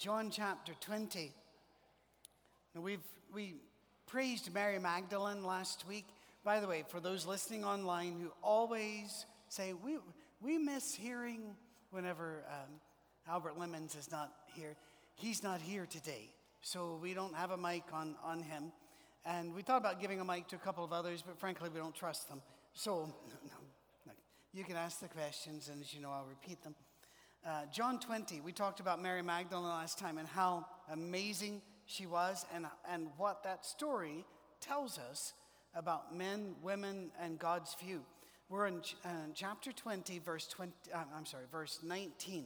John chapter 20. Now we've we praised Mary Magdalene last week. By the way, for those listening online who always say we we miss hearing whenever um, Albert Lemons is not here, he's not here today, so we don't have a mic on on him. And we thought about giving a mic to a couple of others, but frankly, we don't trust them. So no, no, you can ask the questions, and as you know, I'll repeat them. Uh, John 20, we talked about Mary Magdalene last time and how amazing she was and, and what that story tells us about men, women, and God's view. We're in uh, chapter 20, verse 20, uh, I'm sorry, verse 19.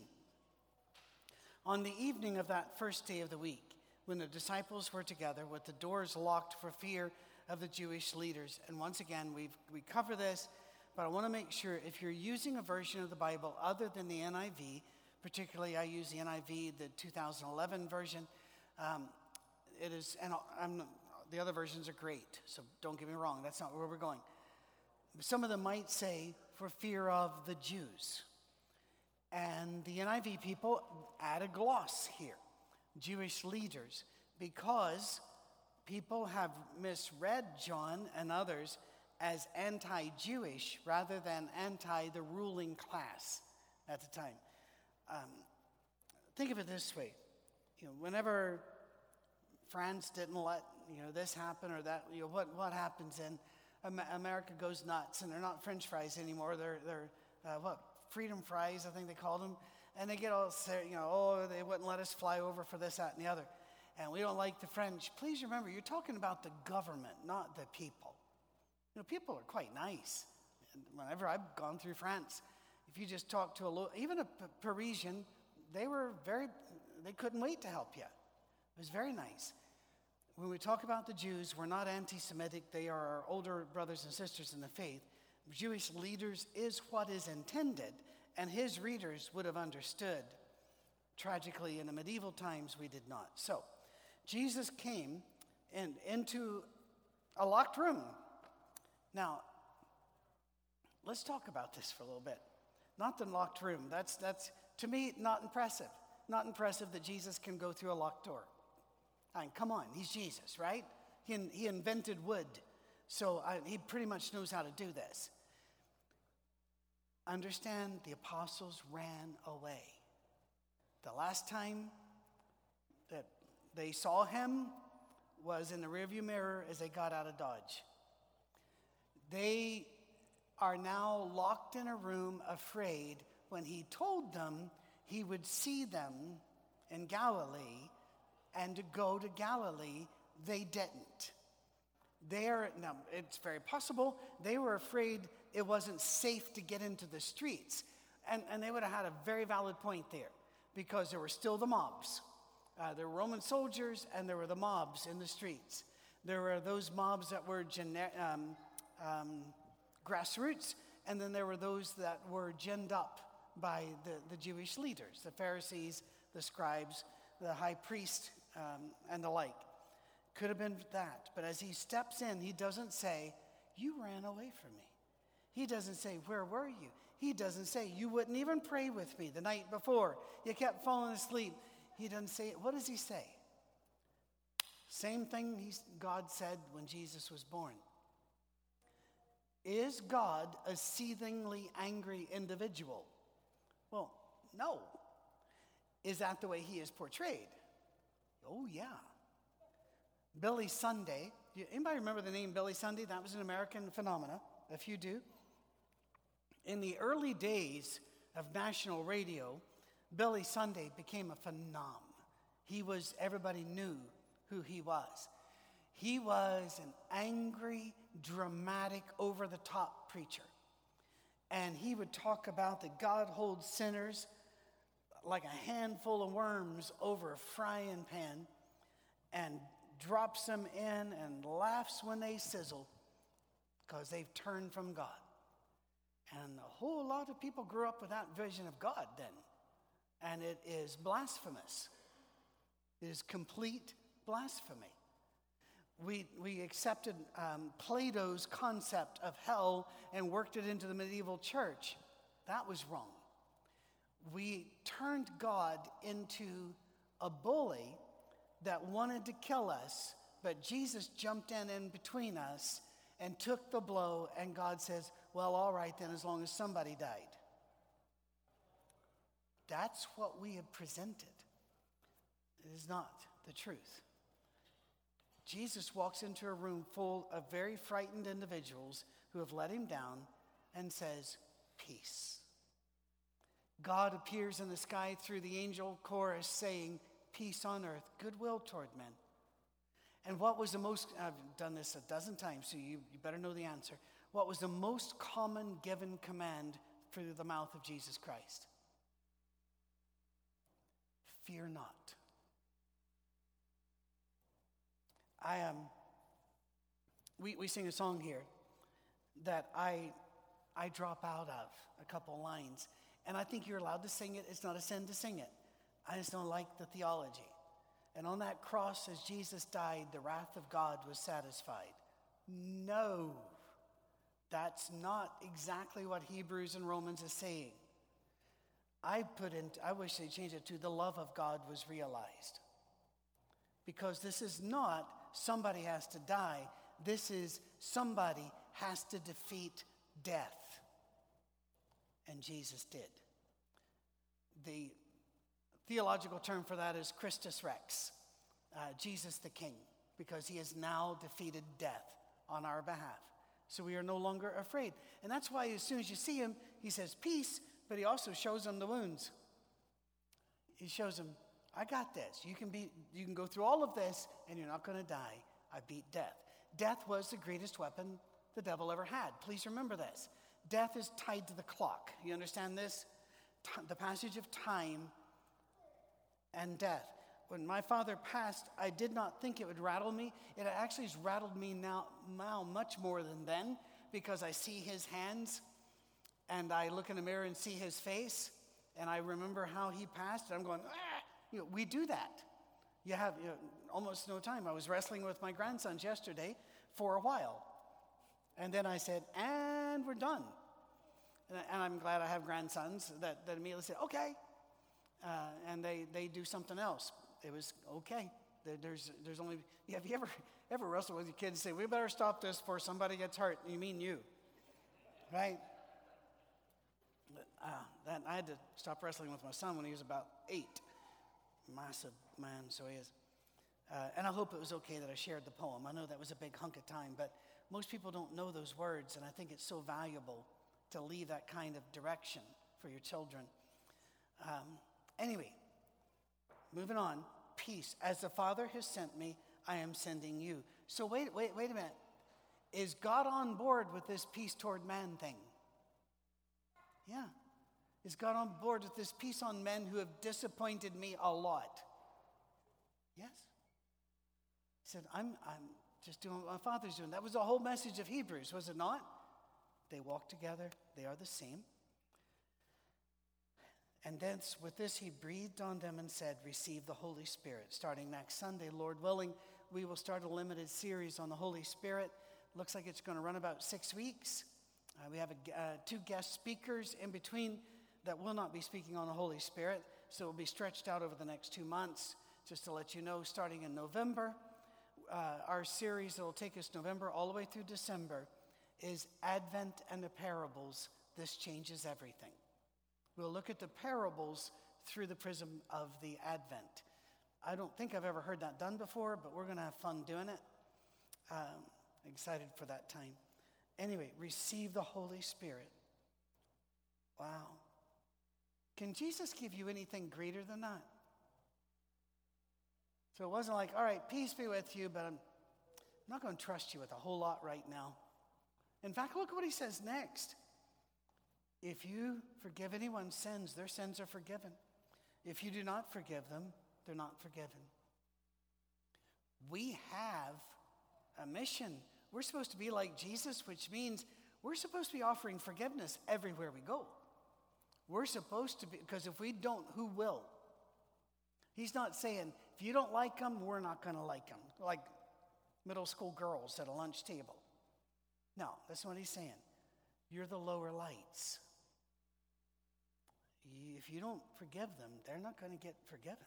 On the evening of that first day of the week, when the disciples were together with the doors locked for fear of the Jewish leaders, and once again, we we cover this but I want to make sure if you're using a version of the Bible other than the NIV, particularly I use the NIV, the 2011 version, um, it is, and I'm, the other versions are great, so don't get me wrong, that's not where we're going. Some of them might say, for fear of the Jews. And the NIV people add a gloss here Jewish leaders, because people have misread John and others as anti Jewish rather than anti the ruling class at the time. Um, think of it this way you know, whenever France didn't let you know, this happen or that, you know, what, what happens then? America goes nuts and they're not French fries anymore. They're, they're uh, what, freedom fries, I think they called them. And they get all, you know, oh, they wouldn't let us fly over for this, that, and the other. And we don't like the French. Please remember, you're talking about the government, not the people. You know, people are quite nice. Whenever I've gone through France, if you just talk to a lo- even a P- Parisian, they were very, they couldn't wait to help you. It was very nice. When we talk about the Jews, we're not anti Semitic, they are our older brothers and sisters in the faith. Jewish leaders is what is intended, and his readers would have understood. Tragically, in the medieval times, we did not. So, Jesus came in, into a locked room now, let's talk about this for a little bit. Not the locked room. That's, that's to me, not impressive. Not impressive that Jesus can go through a locked door. I mean, come on, he's Jesus, right? He, he invented wood, so I, he pretty much knows how to do this. Understand the apostles ran away. The last time that they saw him was in the rearview mirror as they got out of Dodge. They are now locked in a room, afraid, when he told them he would see them in Galilee and go to Galilee, they didn't. There, now it's very possible they were afraid it wasn't safe to get into the streets. And, and they would have had a very valid point there because there were still the mobs. Uh, there were Roman soldiers and there were the mobs in the streets. There were those mobs that were gener- um, um, grassroots, and then there were those that were ginned up by the, the Jewish leaders, the Pharisees, the scribes, the high priest, um, and the like. Could have been that. But as he steps in, he doesn't say, You ran away from me. He doesn't say, Where were you? He doesn't say, You wouldn't even pray with me the night before. You kept falling asleep. He doesn't say, What does he say? Same thing God said when Jesus was born. Is God a seethingly angry individual? Well, no. Is that the way he is portrayed? Oh, yeah. Billy Sunday. Anybody remember the name Billy Sunday? That was an American phenomenon. If you do. In the early days of national radio, Billy Sunday became a phenomenon. He was, everybody knew who he was. He was an angry, dramatic, over the top preacher. And he would talk about that God holds sinners like a handful of worms over a frying pan and drops them in and laughs when they sizzle because they've turned from God. And a whole lot of people grew up with that vision of God then. And it is blasphemous. It is complete blasphemy we, we accepted um, Plato's concept of hell and worked it into the medieval church. That was wrong. We turned God into a bully that wanted to kill us, but Jesus jumped in in between us and took the blow, and God says, Well, all right then, as long as somebody died. That's what we have presented. It is not the truth. Jesus walks into a room full of very frightened individuals who have let him down and says, Peace. God appears in the sky through the angel chorus saying, Peace on earth, goodwill toward men. And what was the most, I've done this a dozen times, so you, you better know the answer. What was the most common given command through the mouth of Jesus Christ? Fear not. I am. Um, we, we sing a song here that I, I drop out of a couple lines. And I think you're allowed to sing it. It's not a sin to sing it. I just don't like the theology. And on that cross, as Jesus died, the wrath of God was satisfied. No, that's not exactly what Hebrews and Romans is saying. I put in, I wish they changed it to the love of God was realized. Because this is not somebody has to die, this is somebody has to defeat death. And Jesus did. The theological term for that is Christus Rex, uh, Jesus the King, because he has now defeated death on our behalf. So we are no longer afraid. And that's why as soon as you see him, he says, Peace, but he also shows them the wounds. He shows them, I got this. You can, be, you can go through all of this and you're not going to die. I beat death. Death was the greatest weapon the devil ever had. Please remember this. Death is tied to the clock. You understand this? T- the passage of time and death. When my father passed, I did not think it would rattle me. It actually has rattled me now, now much more than then because I see his hands and I look in the mirror and see his face and I remember how he passed and I'm going, ah! You know, we do that. You have you know, almost no time. I was wrestling with my grandsons yesterday for a while. And then I said, and we're done. And, I, am glad I have grandsons that, that immediately say, okay. Uh, and they, they do something else. It was okay. There, there's, there's only, have you ever, ever wrestled with your kids and say, we better stop this before somebody gets hurt? You mean you, right? But, uh, that, I had to stop wrestling with my son when he was about eight. Massive man, so he is. Uh, and I hope it was okay that I shared the poem. I know that was a big hunk of time, but most people don't know those words, and I think it's so valuable to leave that kind of direction for your children. Um, anyway, moving on. Peace. As the Father has sent me, I am sending you. So wait, wait, wait a minute. Is God on board with this peace toward man thing? Yeah. Is God on board with this peace on men who have disappointed me a lot? Yes. He said, I'm, I'm just doing what my father's doing. That was the whole message of Hebrews, was it not? They walk together, they are the same. And thence, with this, he breathed on them and said, Receive the Holy Spirit. Starting next Sunday, Lord willing, we will start a limited series on the Holy Spirit. Looks like it's going to run about six weeks. Uh, we have a, uh, two guest speakers in between that will not be speaking on the Holy Spirit, so it will be stretched out over the next two months. Just to let you know, starting in November, uh, our series that will take us November all the way through December is Advent and the Parables. This changes everything. We'll look at the parables through the prism of the Advent. I don't think I've ever heard that done before, but we're going to have fun doing it. Um, excited for that time. Anyway, receive the Holy Spirit. Wow. Can Jesus give you anything greater than that? So it wasn't like, all right, peace be with you, but I'm not going to trust you with a whole lot right now. In fact, look what he says next. If you forgive anyone's sins, their sins are forgiven. If you do not forgive them, they're not forgiven. We have a mission. We're supposed to be like Jesus, which means we're supposed to be offering forgiveness everywhere we go. We're supposed to be, because if we don't, who will? He's not saying, if you don't like them, we're not going to like them, like middle school girls at a lunch table. No, that's what he's saying. You're the lower lights. If you don't forgive them, they're not going to get forgiven.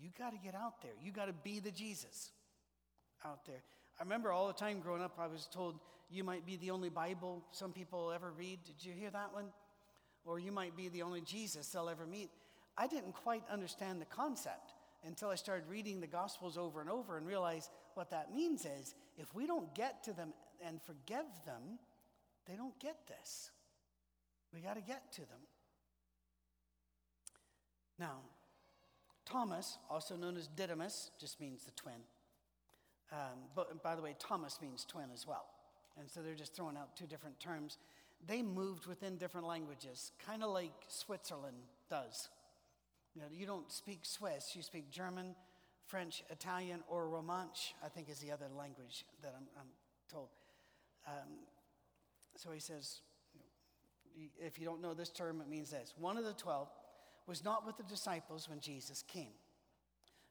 You got to get out there. You got to be the Jesus out there. I remember all the time growing up, I was told you might be the only Bible some people ever read. Did you hear that one? Or you might be the only Jesus they'll ever meet. I didn't quite understand the concept until I started reading the Gospels over and over and realized what that means is if we don't get to them and forgive them, they don't get this. We got to get to them. Now, Thomas, also known as Didymus, just means the twin. Um, but by the way, Thomas means twin as well. And so they're just throwing out two different terms. They moved within different languages, kind of like Switzerland does. You, know, you don't speak Swiss, you speak German, French, Italian, or Romansh, I think is the other language that I'm, I'm told. Um, so he says, if you don't know this term, it means this. One of the twelve was not with the disciples when Jesus came.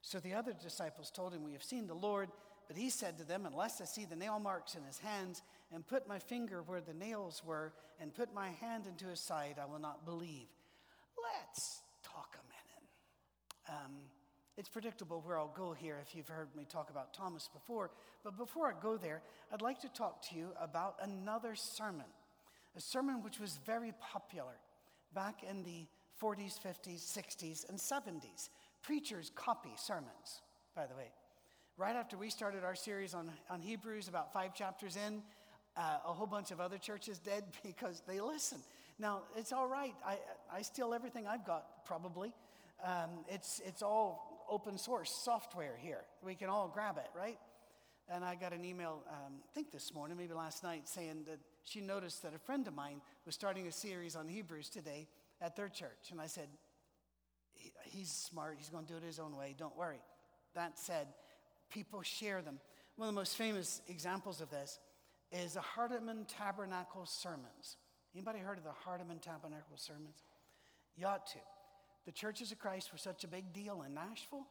So the other disciples told him, We have seen the Lord. But he said to them, Unless I see the nail marks in his hands, and put my finger where the nails were, and put my hand into his side, I will not believe. Let's talk a minute. Um, it's predictable where I'll go here if you've heard me talk about Thomas before. But before I go there, I'd like to talk to you about another sermon, a sermon which was very popular back in the 40s, 50s, 60s, and 70s. Preachers copy sermons, by the way. Right after we started our series on, on Hebrews, about five chapters in, uh, a whole bunch of other churches did because they listen. Now, it's all right. I, I steal everything I've got, probably. Um, it's, it's all open source software here. We can all grab it, right? And I got an email, um, I think this morning, maybe last night, saying that she noticed that a friend of mine was starting a series on Hebrews today at their church. And I said, He's smart. He's going to do it his own way. Don't worry. That said, people share them. One of the most famous examples of this is the Hardeman Tabernacle Sermons. Anybody heard of the Hardeman Tabernacle Sermons? You ought to. The Churches of Christ were such a big deal in Nashville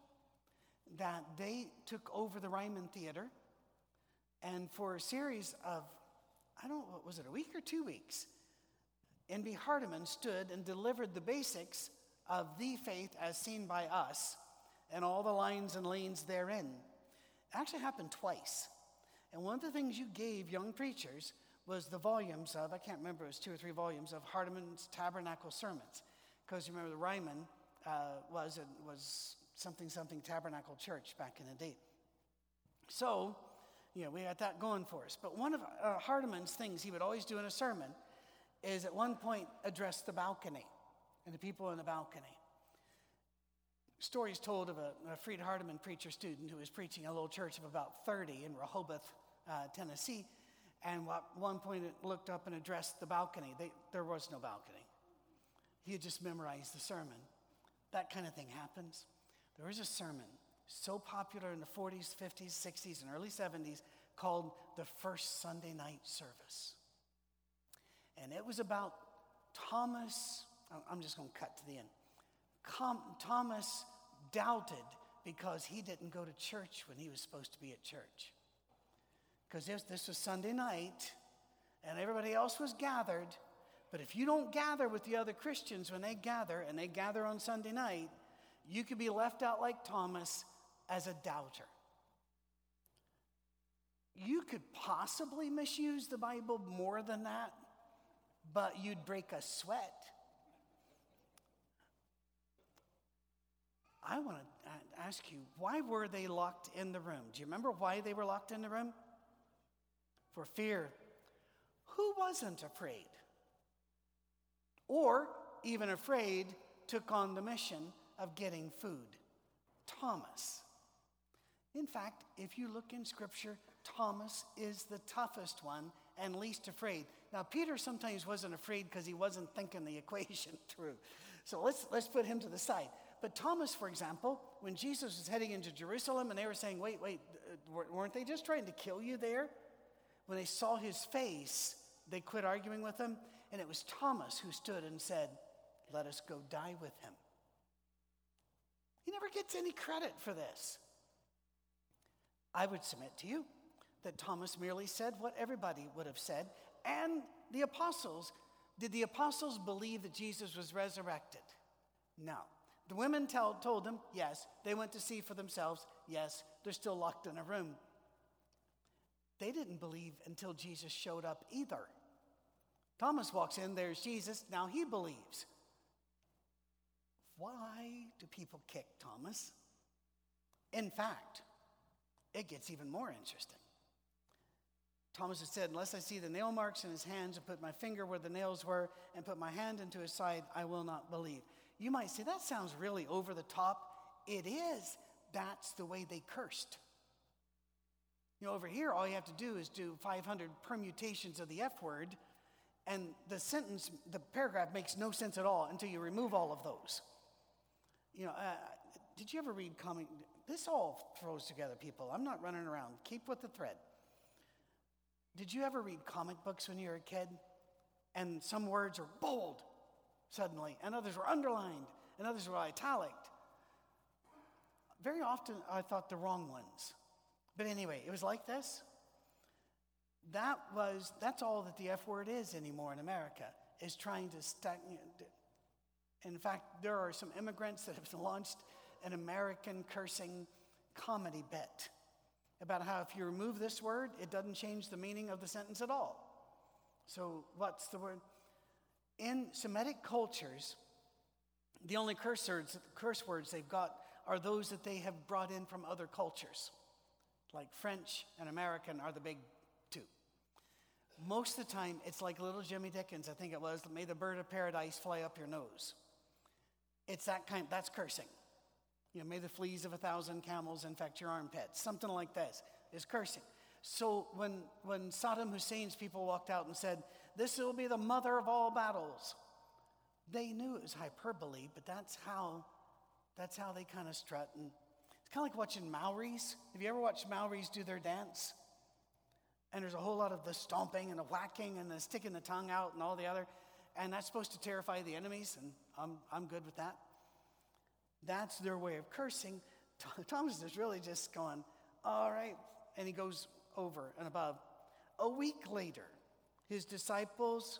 that they took over the Ryman Theater, and for a series of, I don't know, was it a week or two weeks? N.B. Hardeman stood and delivered the basics of the faith as seen by us and all the lines and lanes therein. It actually happened twice. And one of the things you gave young preachers was the volumes of, I can't remember, it was two or three volumes of Hardeman's Tabernacle Sermons. Because you remember the Ryman uh, was, was something, something Tabernacle Church back in the day. So, you know, we had that going for us. But one of uh, Hardeman's things he would always do in a sermon is at one point address the balcony and the people in the balcony. Stories told of a, a Freed Hardeman preacher student who was preaching a little church of about 30 in Rehoboth, uh, Tennessee, and at one point looked up and addressed the balcony. They, there was no balcony. He had just memorized the sermon. That kind of thing happens. There was a sermon so popular in the 40s, 50s, 60s, and early 70s called the First Sunday Night Service. And it was about Thomas, I'm just going to cut to the end. Thomas doubted because he didn't go to church when he was supposed to be at church. Because this, this was Sunday night and everybody else was gathered. But if you don't gather with the other Christians when they gather and they gather on Sunday night, you could be left out like Thomas as a doubter. You could possibly misuse the Bible more than that, but you'd break a sweat. I want to ask you, why were they locked in the room? Do you remember why they were locked in the room? For fear. Who wasn't afraid? Or, even afraid, took on the mission of getting food? Thomas. In fact, if you look in Scripture, Thomas is the toughest one and least afraid. Now, Peter sometimes wasn't afraid because he wasn't thinking the equation through. So let's, let's put him to the side. But Thomas, for example, when Jesus was heading into Jerusalem and they were saying, wait, wait, uh, weren't they just trying to kill you there? When they saw his face, they quit arguing with him. And it was Thomas who stood and said, Let us go die with him. He never gets any credit for this. I would submit to you that Thomas merely said what everybody would have said. And the apostles, did the apostles believe that Jesus was resurrected? No. The women tell, told them, yes. They went to see for themselves, yes. They're still locked in a room. They didn't believe until Jesus showed up either. Thomas walks in, there's Jesus, now he believes. Why do people kick Thomas? In fact, it gets even more interesting. Thomas had said, Unless I see the nail marks in his hands and put my finger where the nails were and put my hand into his side, I will not believe. You might say, That sounds really over the top. It is. That's the way they cursed. You know, over here, all you have to do is do 500 permutations of the F word, and the sentence, the paragraph makes no sense at all until you remove all of those. You know, uh, did you ever read comic? This all throws together people. I'm not running around. Keep with the thread. Did you ever read comic books when you were a kid? And some words are bold suddenly, and others were underlined, and others were italic. Very often I thought the wrong ones. But anyway, it was like this. That was, that's all that the F word is anymore in America, is trying to stack. In fact, there are some immigrants that have launched an American cursing comedy bit about how if you remove this word, it doesn't change the meaning of the sentence at all. So, what's the word? In Semitic cultures, the only curse words, curse words they've got are those that they have brought in from other cultures, like French and American are the big two. Most of the time, it's like little Jimmy Dickens, I think it was, may the bird of paradise fly up your nose. It's that kind, that's cursing. You know, may the fleas of a thousand camels infect your armpits. Something like this is cursing. So when, when Saddam Hussein's people walked out and said, This will be the mother of all battles, they knew it was hyperbole, but that's how, that's how they kind of strut. And it's kind of like watching Maoris. Have you ever watched Maoris do their dance? And there's a whole lot of the stomping and the whacking and the sticking the tongue out and all the other. And that's supposed to terrify the enemies, and I'm, I'm good with that. That's their way of cursing. Thomas is really just going, all right. And he goes over and above. A week later, his disciples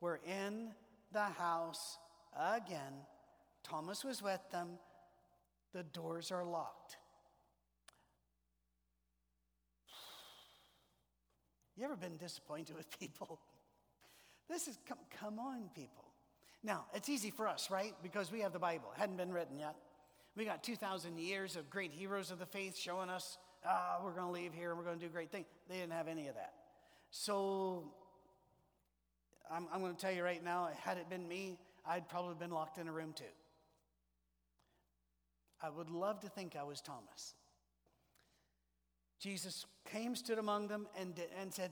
were in the house again. Thomas was with them. The doors are locked. You ever been disappointed with people? This is, come, come on, people. Now, it's easy for us, right? Because we have the Bible. It hadn't been written yet. We got 2,000 years of great heroes of the faith showing us, ah, we're going to leave here and we're going to do great things. They didn't have any of that. So I'm, I'm going to tell you right now, had it been me, I'd probably been locked in a room too. I would love to think I was Thomas. Jesus came, stood among them, and, and said,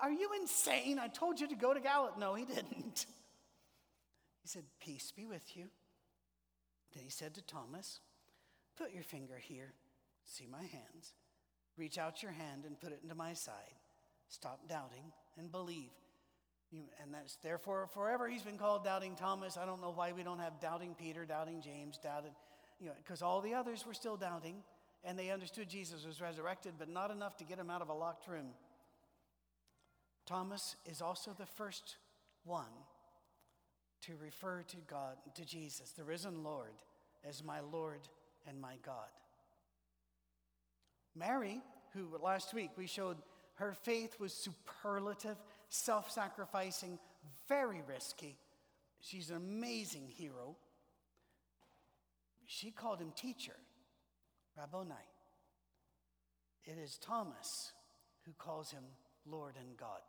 Are you insane? I told you to go to Galilee. No, he didn't. He said, Peace be with you. Then he said to Thomas, Put your finger here, see my hands. Reach out your hand and put it into my side. Stop doubting and believe. And that's therefore forever he's been called doubting Thomas. I don't know why we don't have doubting Peter, doubting James, doubted, you know, because all the others were still doubting and they understood Jesus was resurrected, but not enough to get him out of a locked room. Thomas is also the first one to refer to God, to Jesus, the risen Lord, as my Lord and my God. Mary, who last week we showed her faith was superlative, self sacrificing, very risky. She's an amazing hero. She called him teacher, Rabboni. It is Thomas who calls him Lord and God.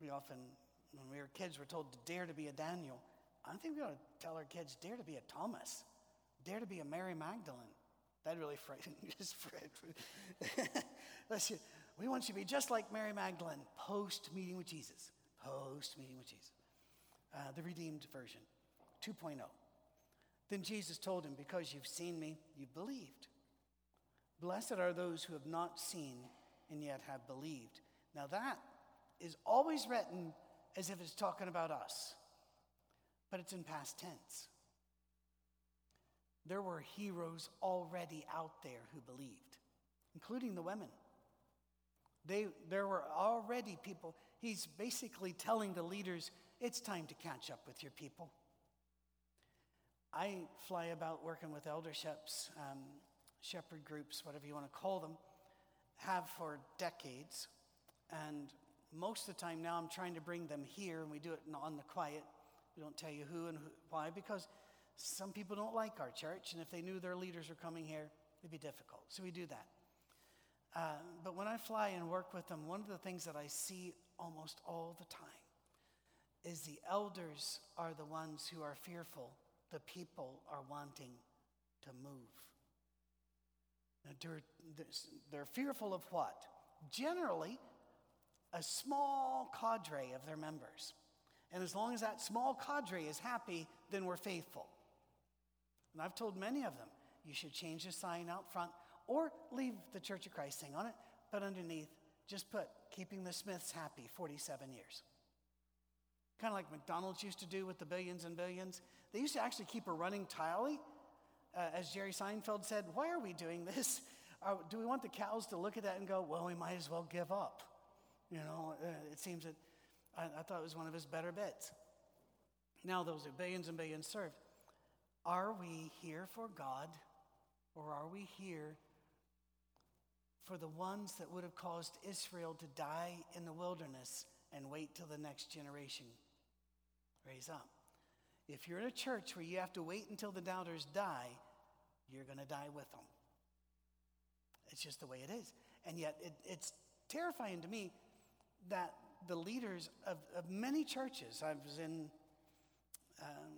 We often when we were kids, we're told to dare to be a Daniel. I think we ought to tell our kids, dare to be a Thomas, dare to be a Mary Magdalene. That really frightened me. we want you to be just like Mary Magdalene post meeting with Jesus. Post meeting with Jesus. Uh, the redeemed version, 2.0. Then Jesus told him, Because you've seen me, you've believed. Blessed are those who have not seen and yet have believed. Now, that is always written as if it's talking about us, but it's in past tense. There were heroes already out there who believed, including the women. They, there were already people. He's basically telling the leaders, it's time to catch up with your people. I fly about working with elderships, um, shepherd groups, whatever you want to call them, have for decades. And most of the time now I'm trying to bring them here, and we do it on the quiet. We don't tell you who and who, why, because some people don't like our church, and if they knew their leaders were coming here, it'd be difficult. So we do that. Uh, but when I fly and work with them, one of the things that I see almost all the time is the elders are the ones who are fearful. The people are wanting to move. They're, they're fearful of what? Generally, a small cadre of their members. And as long as that small cadre is happy, then we're faithful. And I've told many of them, you should change the sign out front or leave the Church of Christ thing on it, but underneath, just put keeping the Smiths happy 47 years. Kind of like McDonald's used to do with the billions and billions. They used to actually keep a running tally. Uh, as Jerry Seinfeld said, why are we doing this? Uh, do we want the cows to look at that and go, well, we might as well give up? You know, uh, it seems that I, I thought it was one of his better bits. Now, those are billions and billions served. Are we here for God or are we here for the ones that would have caused Israel to die in the wilderness and wait till the next generation raise up? If you're in a church where you have to wait until the doubters die, you're going to die with them. It's just the way it is. And yet, it, it's terrifying to me that the leaders of, of many churches, I was in um,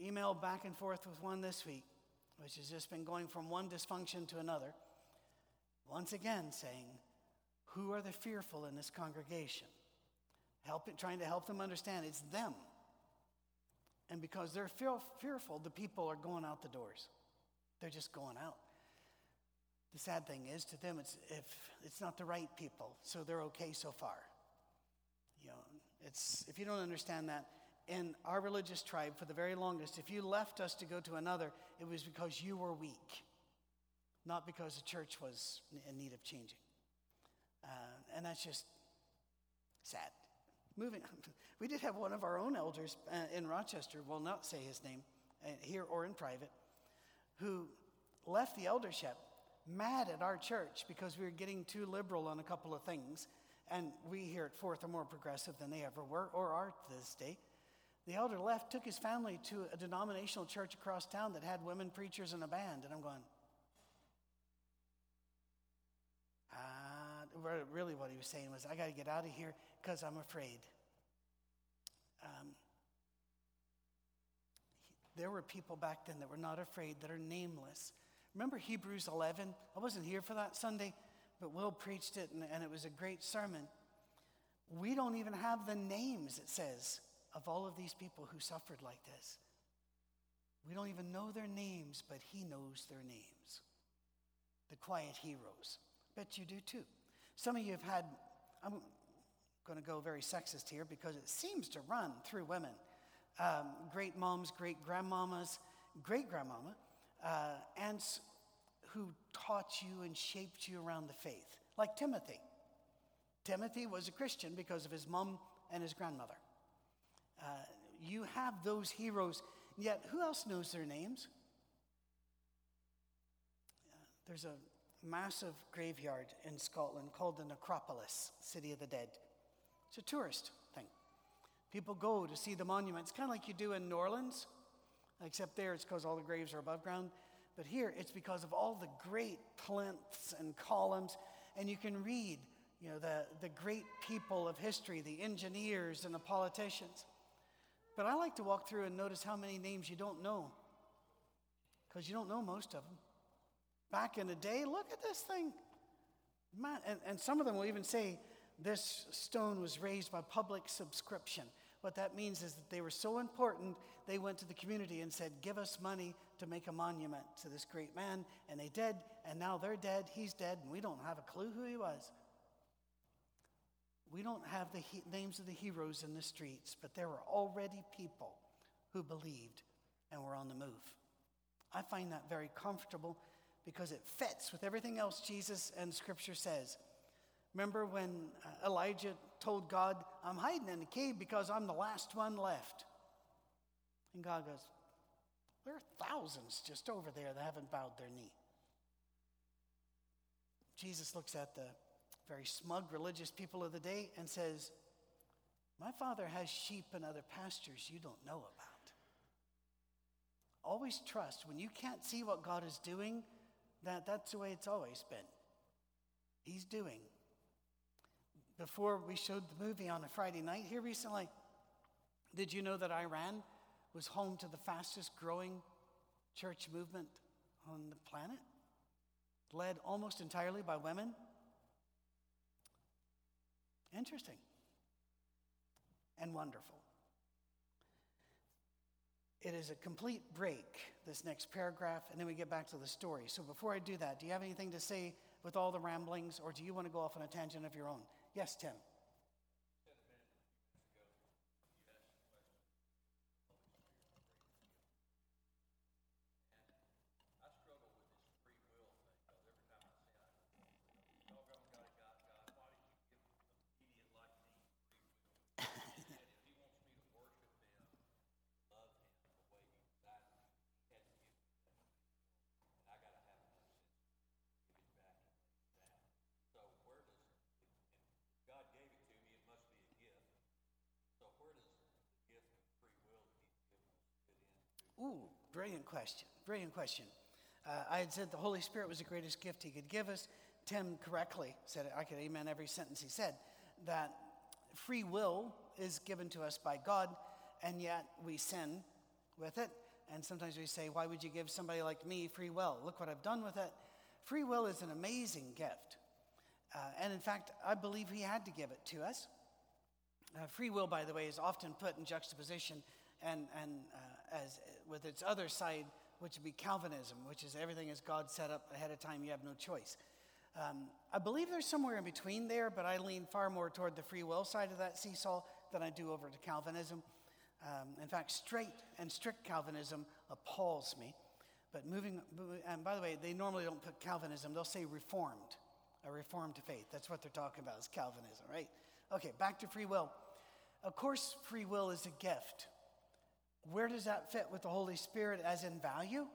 email back and forth with one this week, which has just been going from one dysfunction to another, once again saying, Who are the fearful in this congregation? Help, trying to help them understand it's them. And because they're fearful, the people are going out the doors. They're just going out. The sad thing is, to them, it's, if it's not the right people, so they're okay so far. You know, it's, if you don't understand that, in our religious tribe, for the very longest, if you left us to go to another, it was because you were weak, not because the church was in need of changing. Uh, and that's just sad. Moving on. We did have one of our own elders uh, in Rochester, will not say his name uh, here or in private, who left the eldership mad at our church because we were getting too liberal on a couple of things. And we here at Fourth are more progressive than they ever were or are to this day. The elder left, took his family to a denominational church across town that had women preachers and a band. And I'm going, really what he was saying was, I got to get out of here because I'm afraid. Um, there were people back then that were not afraid, that are nameless. Remember Hebrews 11? I wasn't here for that Sunday, but Will preached it, and, and it was a great sermon. We don't even have the names, it says, of all of these people who suffered like this. We don't even know their names, but He knows their names. The quiet heroes. Bet you do too. Some of you have had, I'm going to go very sexist here because it seems to run through women. Um, great moms, great grandmamas, great grandmama, uh, aunts who taught you and shaped you around the faith, like Timothy. Timothy was a Christian because of his mom and his grandmother. Uh, you have those heroes, yet who else knows their names? Uh, there's a massive graveyard in Scotland called the Necropolis, City of the Dead. It's a tourist thing. People go to see the monuments, kind of like you do in New Orleans, except there it's because all the graves are above ground. But here it's because of all the great plinths and columns, and you can read, you know, the, the great people of history, the engineers and the politicians. But I like to walk through and notice how many names you don't know, because you don't know most of them. Back in the day, look at this thing. Man, and, and some of them will even say this stone was raised by public subscription. What that means is that they were so important, they went to the community and said, Give us money to make a monument to this great man. And they did, and now they're dead, he's dead, and we don't have a clue who he was. We don't have the he- names of the heroes in the streets, but there were already people who believed and were on the move. I find that very comfortable because it fits with everything else Jesus and Scripture says. Remember when uh, Elijah told God, I'm hiding in the cave because I'm the last one left? And God goes, There are thousands just over there that haven't bowed their knee. Jesus looks at the very smug religious people of the day and says, My father has sheep and other pastures you don't know about. Always trust when you can't see what God is doing, that that's the way it's always been. He's doing. Before we showed the movie on a Friday night here recently, did you know that Iran was home to the fastest growing church movement on the planet? Led almost entirely by women? Interesting and wonderful. It is a complete break, this next paragraph, and then we get back to the story. So before I do that, do you have anything to say with all the ramblings, or do you want to go off on a tangent of your own? Yes, Tim. Ooh, brilliant question. Brilliant question. Uh, I had said the Holy Spirit was the greatest gift he could give us. Tim correctly said. I could amen every sentence he said. That free will is given to us by God, and yet we sin with it. And sometimes we say, Why would you give somebody like me free will? Look what I've done with it. Free will is an amazing gift. Uh, and in fact, I believe he had to give it to us. Uh, free will, by the way, is often put in juxtaposition and, and uh, as, with its other side, which would be Calvinism, which is everything is God set up ahead of time, you have no choice. Um, I believe there's somewhere in between there, but I lean far more toward the free will side of that seesaw than I do over to Calvinism. Um, in fact, straight and strict Calvinism appalls me. But moving, and by the way, they normally don't put Calvinism, they'll say reformed, a reformed faith. That's what they're talking about, is Calvinism, right? Okay, back to free will. Of course, free will is a gift. Where does that fit with the Holy Spirit as in value?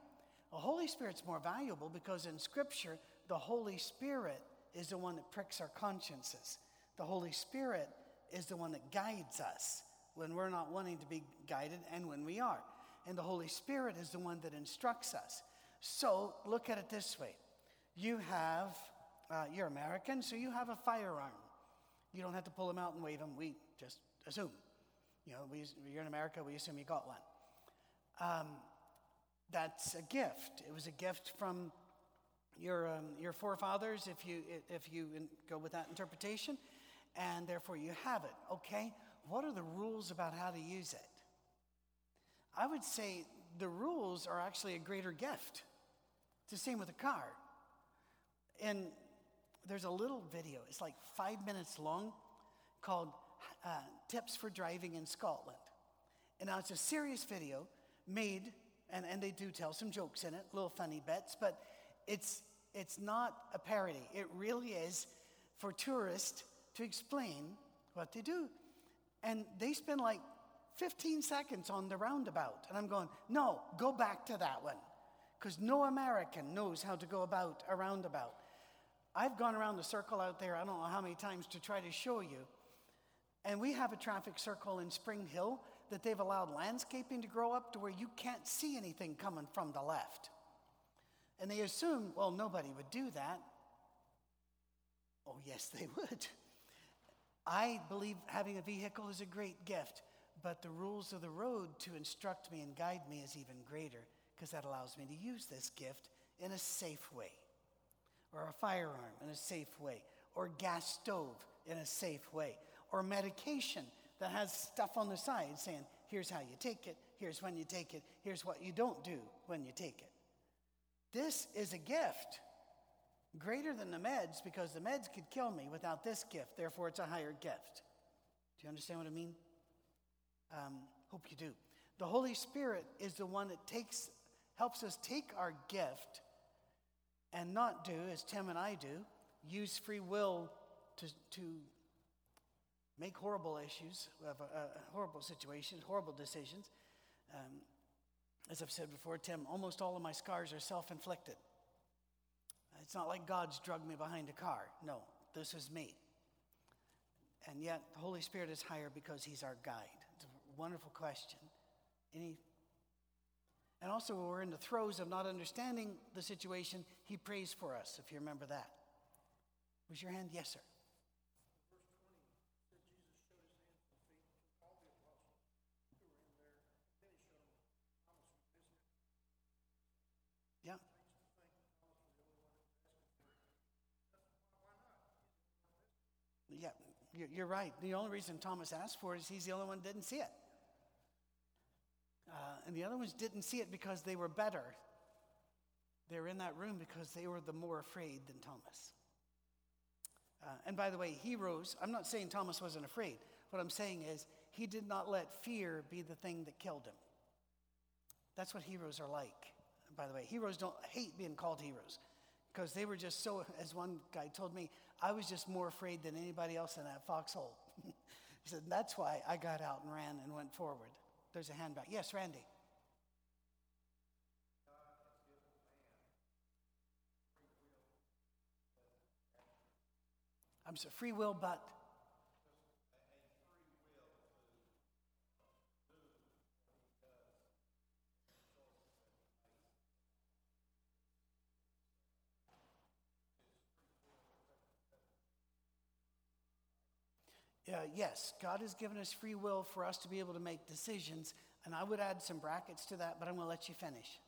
The Holy Spirit's more valuable because in Scripture, the Holy Spirit is the one that pricks our consciences. The Holy Spirit is the one that guides us when we're not wanting to be guided and when we are. And the Holy Spirit is the one that instructs us. So look at it this way you have, uh, you're American, so you have a firearm. You don't have to pull them out and wave them, we just assume. You know, we, you're in America, we assume you got one. Um, that's a gift. It was a gift from your, um, your forefathers, if you, if you go with that interpretation, and therefore you have it. Okay, what are the rules about how to use it? I would say the rules are actually a greater gift. It's the same with a car. And there's a little video, it's like five minutes long, called uh, tips for driving in Scotland. And now it's a serious video made, and, and they do tell some jokes in it, little funny bits, but it's, it's not a parody. It really is for tourists to explain what they do. And they spend like 15 seconds on the roundabout. And I'm going, no, go back to that one. Because no American knows how to go about a roundabout. I've gone around the circle out there, I don't know how many times, to try to show you and we have a traffic circle in Spring Hill that they've allowed landscaping to grow up to where you can't see anything coming from the left. And they assume, well, nobody would do that. Oh, yes, they would. I believe having a vehicle is a great gift, but the rules of the road to instruct me and guide me is even greater because that allows me to use this gift in a safe way, or a firearm in a safe way, or gas stove in a safe way, or medication that has stuff on the side saying, here's how you take it, here's when you take it, here's what you don't do when you take it. This is a gift greater than the meds because the meds could kill me without this gift. Therefore, it's a higher gift. Do you understand what I mean? Um, hope you do. The Holy Spirit is the one that takes, helps us take our gift and not do, as Tim and I do, use free will to, to make horrible issues, uh, uh, horrible situations, horrible decisions. Um, As I've said before, Tim, almost all of my scars are self inflicted. It's not like God's drugged me behind a car. No, this is me. And yet, the Holy Spirit is higher because He's our guide. It's a wonderful question. Any? And also, when we're in the throes of not understanding the situation, He prays for us, if you remember that. Was your hand? Yes, sir. Yeah. Yeah, you're right. The only reason Thomas asked for it is he's the only one didn't see it. Uh, and the other ones didn't see it because they were better. They were in that room because they were the more afraid than Thomas. Uh, and by the way, heroes, I'm not saying Thomas wasn't afraid. What I'm saying is he did not let fear be the thing that killed him. That's what heroes are like, by the way. Heroes don't hate being called heroes because they were just so, as one guy told me, I was just more afraid than anybody else in that foxhole. he said, That's why I got out and ran and went forward. There's a hand back. Yes, Randy. I'm sorry, free will, but. Uh, yes, God has given us free will for us to be able to make decisions, and I would add some brackets to that, but I'm going to let you finish.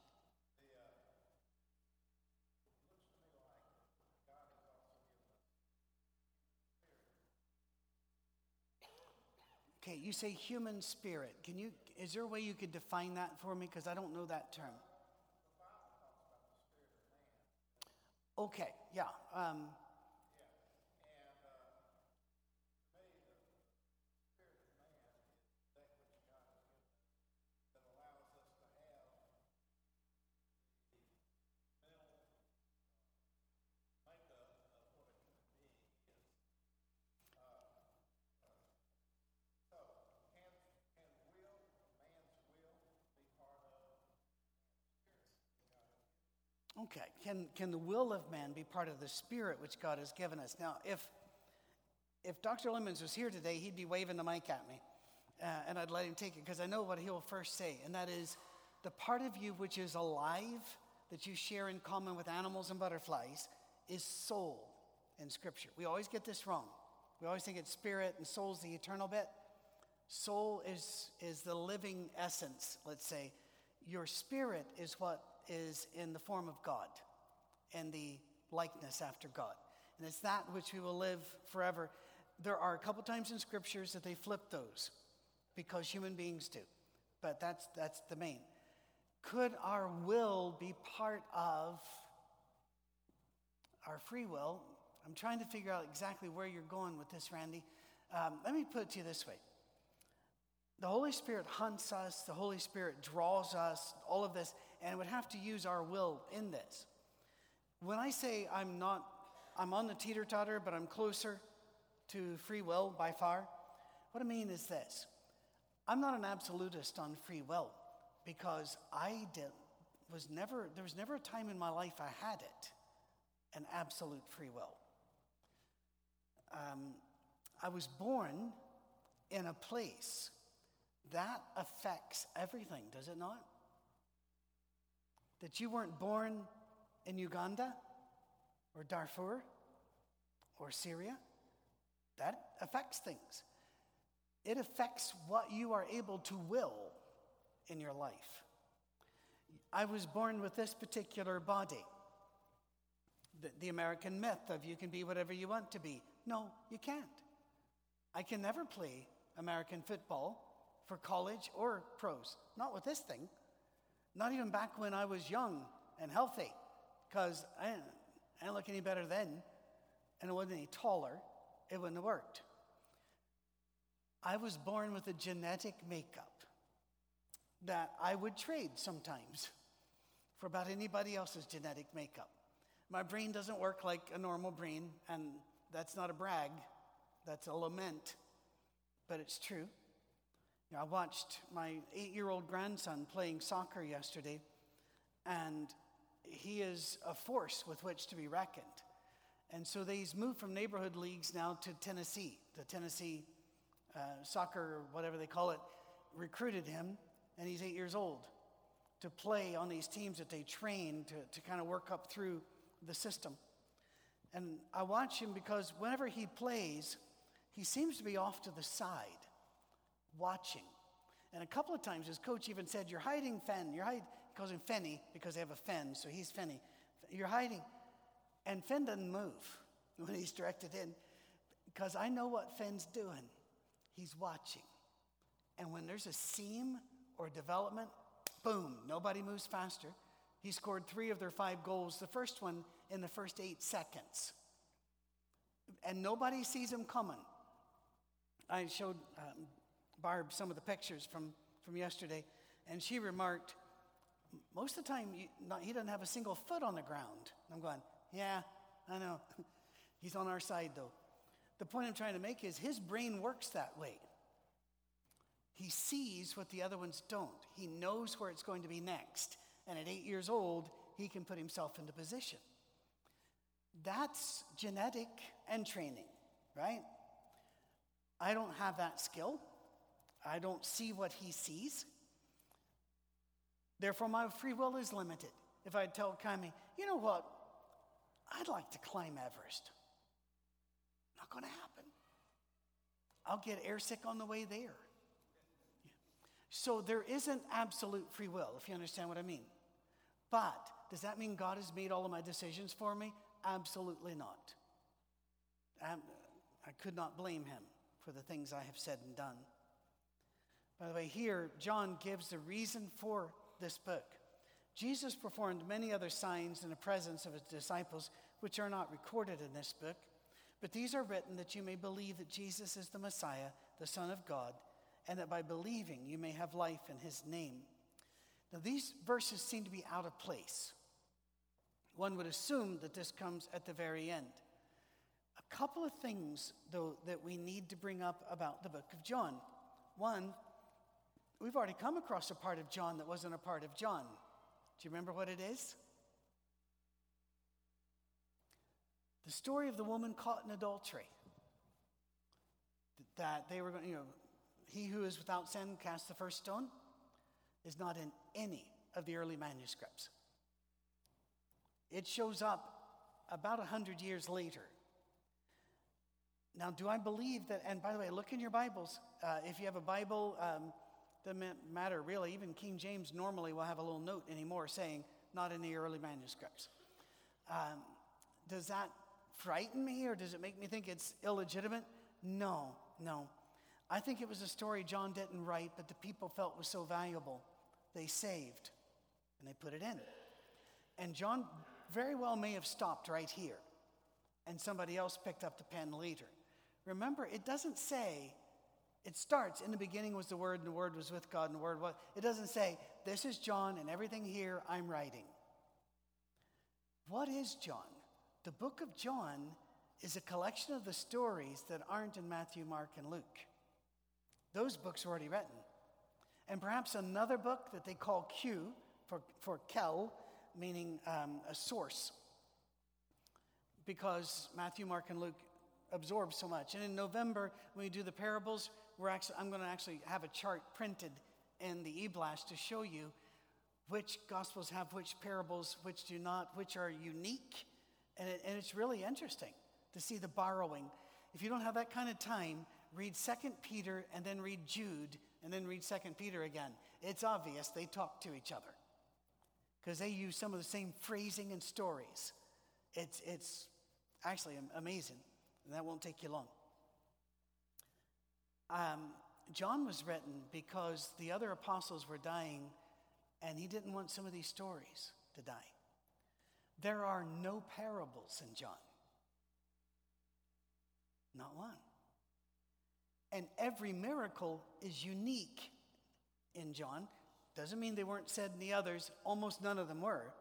Okay, you say human spirit. Can you, is there a way you could define that for me? Because I don't know that term. Okay, yeah. Um, Okay, can, can the will of man be part of the spirit which God has given us? Now, if, if Dr. Lemons was here today, he'd be waving the mic at me, uh, and I'd let him take it because I know what he'll first say, and that is the part of you which is alive, that you share in common with animals and butterflies, is soul in Scripture. We always get this wrong. We always think it's spirit and soul's the eternal bit. Soul is, is the living essence, let's say. Your spirit is what is in the form of God and the likeness after God. And it's that which we will live forever. There are a couple times in scriptures that they flip those because human beings do. But that's, that's the main. Could our will be part of our free will? I'm trying to figure out exactly where you're going with this, Randy. Um, let me put it to you this way the Holy Spirit hunts us, the Holy Spirit draws us, all of this, and would have to use our will in this. When I say I'm not, I'm on the teeter totter, but I'm closer to free will by far, what I mean is this I'm not an absolutist on free will because I did, was never, there was never a time in my life I had it, an absolute free will. Um, I was born in a place that affects everything, does it not? That you weren't born in Uganda or Darfur or Syria, that affects things. It affects what you are able to will in your life. I was born with this particular body. The, the, American myth of you can be whatever you want to be. No, you can't. I can never play American football for college or pros. Not with this thing. Not even back when I was young and healthy, because I, I didn't look any better then, and I wasn't any taller. It wouldn't have worked. I was born with a genetic makeup that I would trade sometimes for about anybody else's genetic makeup. My brain doesn't work like a normal brain, and that's not a brag, that's a lament, but it's true. You know, I watched my eight year old grandson playing soccer yesterday, and he is a force with which to be reckoned. And so they's moved from neighborhood leagues now to Tennessee. The Tennessee uh, soccer, whatever they call it, recruited him, and he's eight years old to play on these teams that they train to, to kind of work up through the system. And I watch him because whenever he plays, he seems to be off to the side, watching. And a couple of times his coach even said, You're hiding Fen. You're hiding. He calls him Fenny because they have a Fen, so he's Fenny. You're hiding. And Fen doesn't move when he's directed in because I know what Fen's doing. He's watching. And when there's a seam or development, boom, nobody moves faster. He scored three of their five goals, the first one in the first eight seconds. And nobody sees him coming. I showed um, Barb some of the pictures from, from yesterday, and she remarked, most of the time, you, not, he doesn't have a single foot on the ground. I'm going, yeah, I know. He's on our side, though. The point I'm trying to make is his brain works that way. He sees what the other ones don't. He knows where it's going to be next. And at eight years old, he can put himself into position. That's genetic and training, right? I don't have that skill. I don't see what he sees. Therefore, my free will is limited. If I tell Kami, you know what? I'd like to climb Everest. Not going to happen. I'll get airsick on the way there. So there isn't absolute free will, if you understand what I mean. But does that mean God has made all of my decisions for me? Absolutely not. Um, I could not blame him for the things I have said and done. By the way, here, John gives the reason for this book. Jesus performed many other signs in the presence of his disciples, which are not recorded in this book. But these are written that you may believe that Jesus is the Messiah, the Son of God, and that by believing you may have life in his name. Now, these verses seem to be out of place. One would assume that this comes at the very end. A couple of things, though, that we need to bring up about the book of John. One, we've already come across a part of John that wasn't a part of John. Do you remember what it is? The story of the woman caught in adultery. That they were going, you know, he who is without sin cast the first stone is not in any of the early manuscripts. It shows up about 100 years later. Now, do I believe that? And by the way, look in your Bibles. Uh, if you have a Bible, um, doesn't matter really. Even King James normally will have a little note anymore saying, not in the early manuscripts. Um, does that frighten me or does it make me think it's illegitimate? No, no. I think it was a story John didn't write, but the people felt was so valuable, they saved and they put it in. And John very well may have stopped right here, and somebody else picked up the pen later. Remember, it doesn't say, it starts, in the beginning was the Word, and the Word was with God, and the Word was. It doesn't say, this is John, and everything here I'm writing. What is John? The book of John is a collection of the stories that aren't in Matthew, Mark, and Luke. Those books were already written. And perhaps another book that they call Q for, for Quelle, meaning um, a source, because Matthew, Mark, and Luke absorb so much. And in November, when we do the parables, we're actually, I'm going to actually have a chart printed in the e-blast to show you which gospels have which parables, which do not, which are unique. And, it, and it's really interesting to see the borrowing. If you don't have that kind of time, read Second Peter and then read Jude and then read Second Peter again. It's obvious they talk to each other because they use some of the same phrasing and stories. It's, it's actually amazing, and that won't take you long. Um, John was written because the other apostles were dying, and he didn't want some of these stories to die. There are no parables in John, not one. And every miracle is unique in John. Doesn't mean they weren't said in the others, almost none of them were.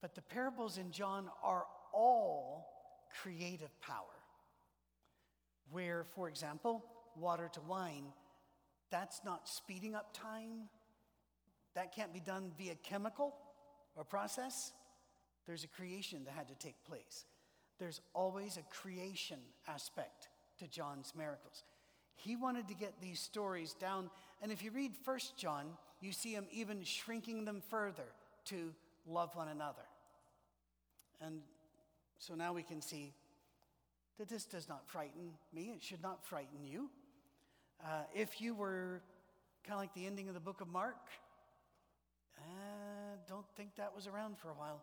But the parables in John are all creative power. Where, for example, water to wine, That's not speeding up time. That can't be done via chemical or process. There's a creation that had to take place. There's always a creation aspect to John's miracles. He wanted to get these stories down. And if you read First John, you see him even shrinking them further to love one another. And so now we can see that this does not frighten me. It should not frighten you. Uh, if you were kind of like the ending of the book of Mark, uh, don't think that was around for a while.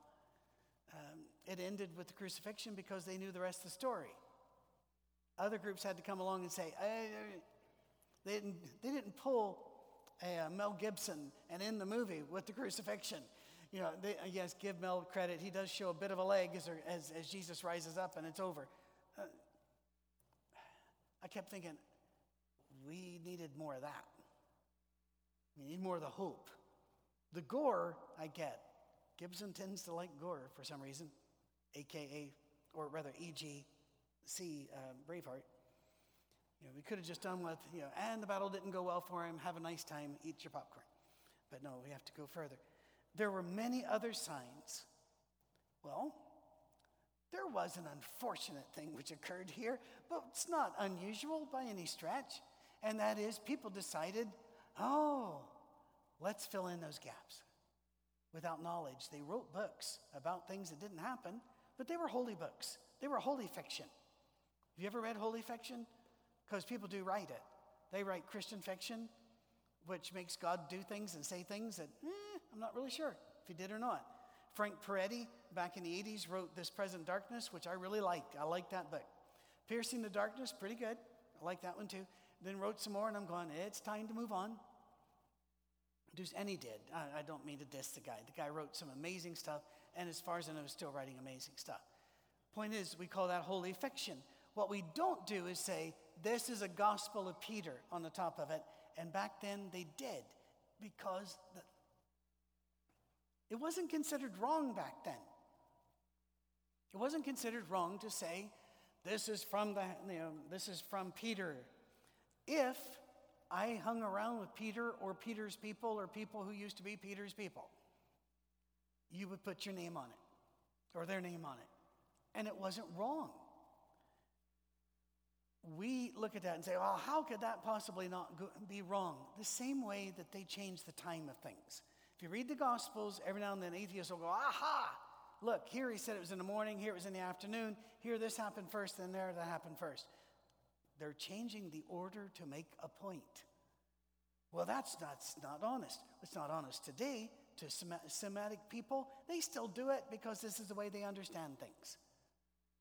Um, it ended with the crucifixion because they knew the rest of the story. Other groups had to come along and say, they, didn't, they didn't pull uh, Mel Gibson and end the movie with the crucifixion. You know, they, yes, give Mel credit. He does show a bit of a leg as, as, as Jesus rises up and it's over. Uh, I kept thinking, we needed more of that. We need more of the hope. The gore, I get. Gibson tends to like gore for some reason, AKA, or rather, E.G. C. Uh, Braveheart. You know, we could have just done with, you know, and the battle didn't go well for him. Have a nice time, eat your popcorn. But no, we have to go further. There were many other signs. Well, there was an unfortunate thing which occurred here, but it's not unusual by any stretch. And that is, people decided, oh, let's fill in those gaps. Without knowledge, they wrote books about things that didn't happen, but they were holy books. They were holy fiction. Have you ever read holy fiction? Because people do write it. They write Christian fiction, which makes God do things and say things that eh, I'm not really sure if he did or not. Frank Peretti, back in the 80s, wrote This Present Darkness, which I really liked. I like that book. Piercing the Darkness, pretty good. I like that one too. Then wrote some more, and I'm going, it's time to move on. And he did. I, don't mean to diss the guy. The guy wrote some amazing stuff, and as far as I know, is still writing amazing stuff. Point is, we call that holy fiction. What we don't do is say, this is a gospel of Peter on the top of it. And back then they did because the, it wasn't considered wrong back then. It wasn't considered wrong to say, this is from the, you know, this is from Peter. If I hung around with Peter or Peter's people or people who used to be Peter's people, you would put your name on it or their name on it. And it wasn't wrong we look at that and say, well, how could that possibly not go, be wrong? The same way that they change the time of things. If you read the Gospels, every now and then atheists will go, aha, look, here he said it was in the morning, here it was in the afternoon, here this happened first, then there that happened first. They're changing the order to make a point. Well, that's, that's not honest. It's not honest today to Semitic people. They still do it because this is the way they understand things.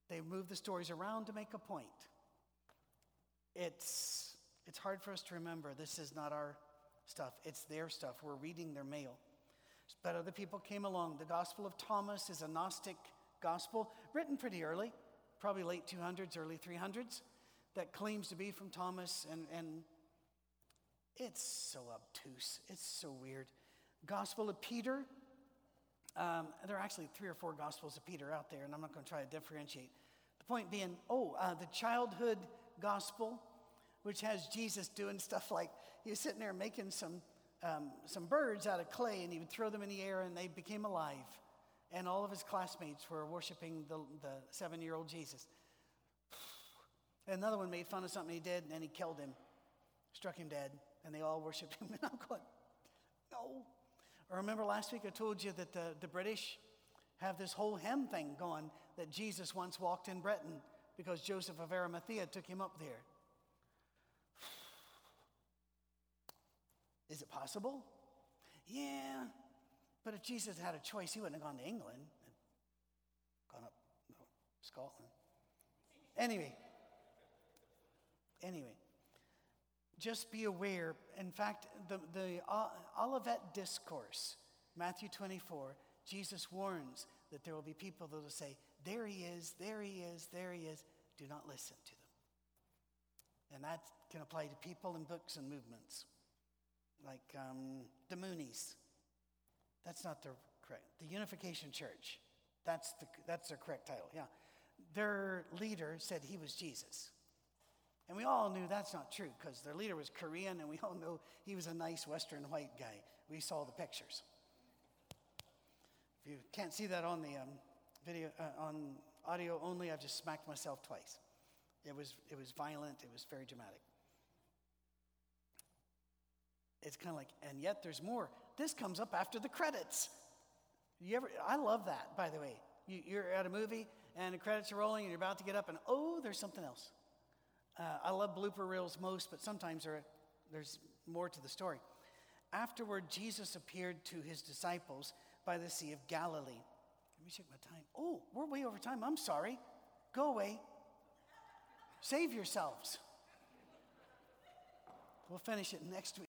They move the stories around to make a point it's, it's hard for us to remember this is not our stuff, it's their stuff. We're reading their mail. But other people came along. The Gospel of Thomas is a Gnostic gospel written pretty early, probably late 200s, early 300s, that claims to be from Thomas, and, and it's so obtuse. It's so weird. Gospel of Peter. Um, there are actually three or four Gospels of Peter out there, and I'm not going to try to differentiate. The point being, oh, uh, the childhood gospel, which has Jesus doing stuff like he was sitting there making some, um, some birds out of clay and he would throw them in the air and they became alive. And all of his classmates were worshiping the, the seven year old Jesus. Another one made fun of something he did and he killed him, struck him dead, and they all worshiped him. And I'm going, no. Or remember last week I told you that the, the British have this whole hymn thing going that Jesus once walked in Britain because Joseph of Arimathea took him up there. Is it possible? Yeah. But if Jesus had a choice, he wouldn't have gone to England, gone up Scotland. Anyway, anyway, just be aware. In fact, the, the Olivet Discourse, Matthew 24, Jesus warns that there will be people that will say, There he is, there he is, there he is. Do not listen to them. And that can apply to people and books and movements, like um, the Moonies. That's not the correct. The Unification Church. That's, the, that's their correct title, yeah. Their leader said he was Jesus. And we all knew that's not true because their leader was Korean and we all know he was a nice Western white guy. We saw the pictures. If you can't see that on the um, video, uh, on audio only, I've just smacked myself twice. It was, it was violent, it was very dramatic. It's kind of like, and yet there's more. This comes up after the credits. You ever, I love that, by the way. You, you're at a movie and the credits are rolling and you're about to get up and oh, there's something else. Uh, I love blooper reels most, but sometimes there, there's more to the story. Afterward, Jesus appeared to his disciples by the Sea of Galilee. Let me check my time. Oh, we're way over time. I'm sorry. Go away. Save yourselves. We'll finish it next week.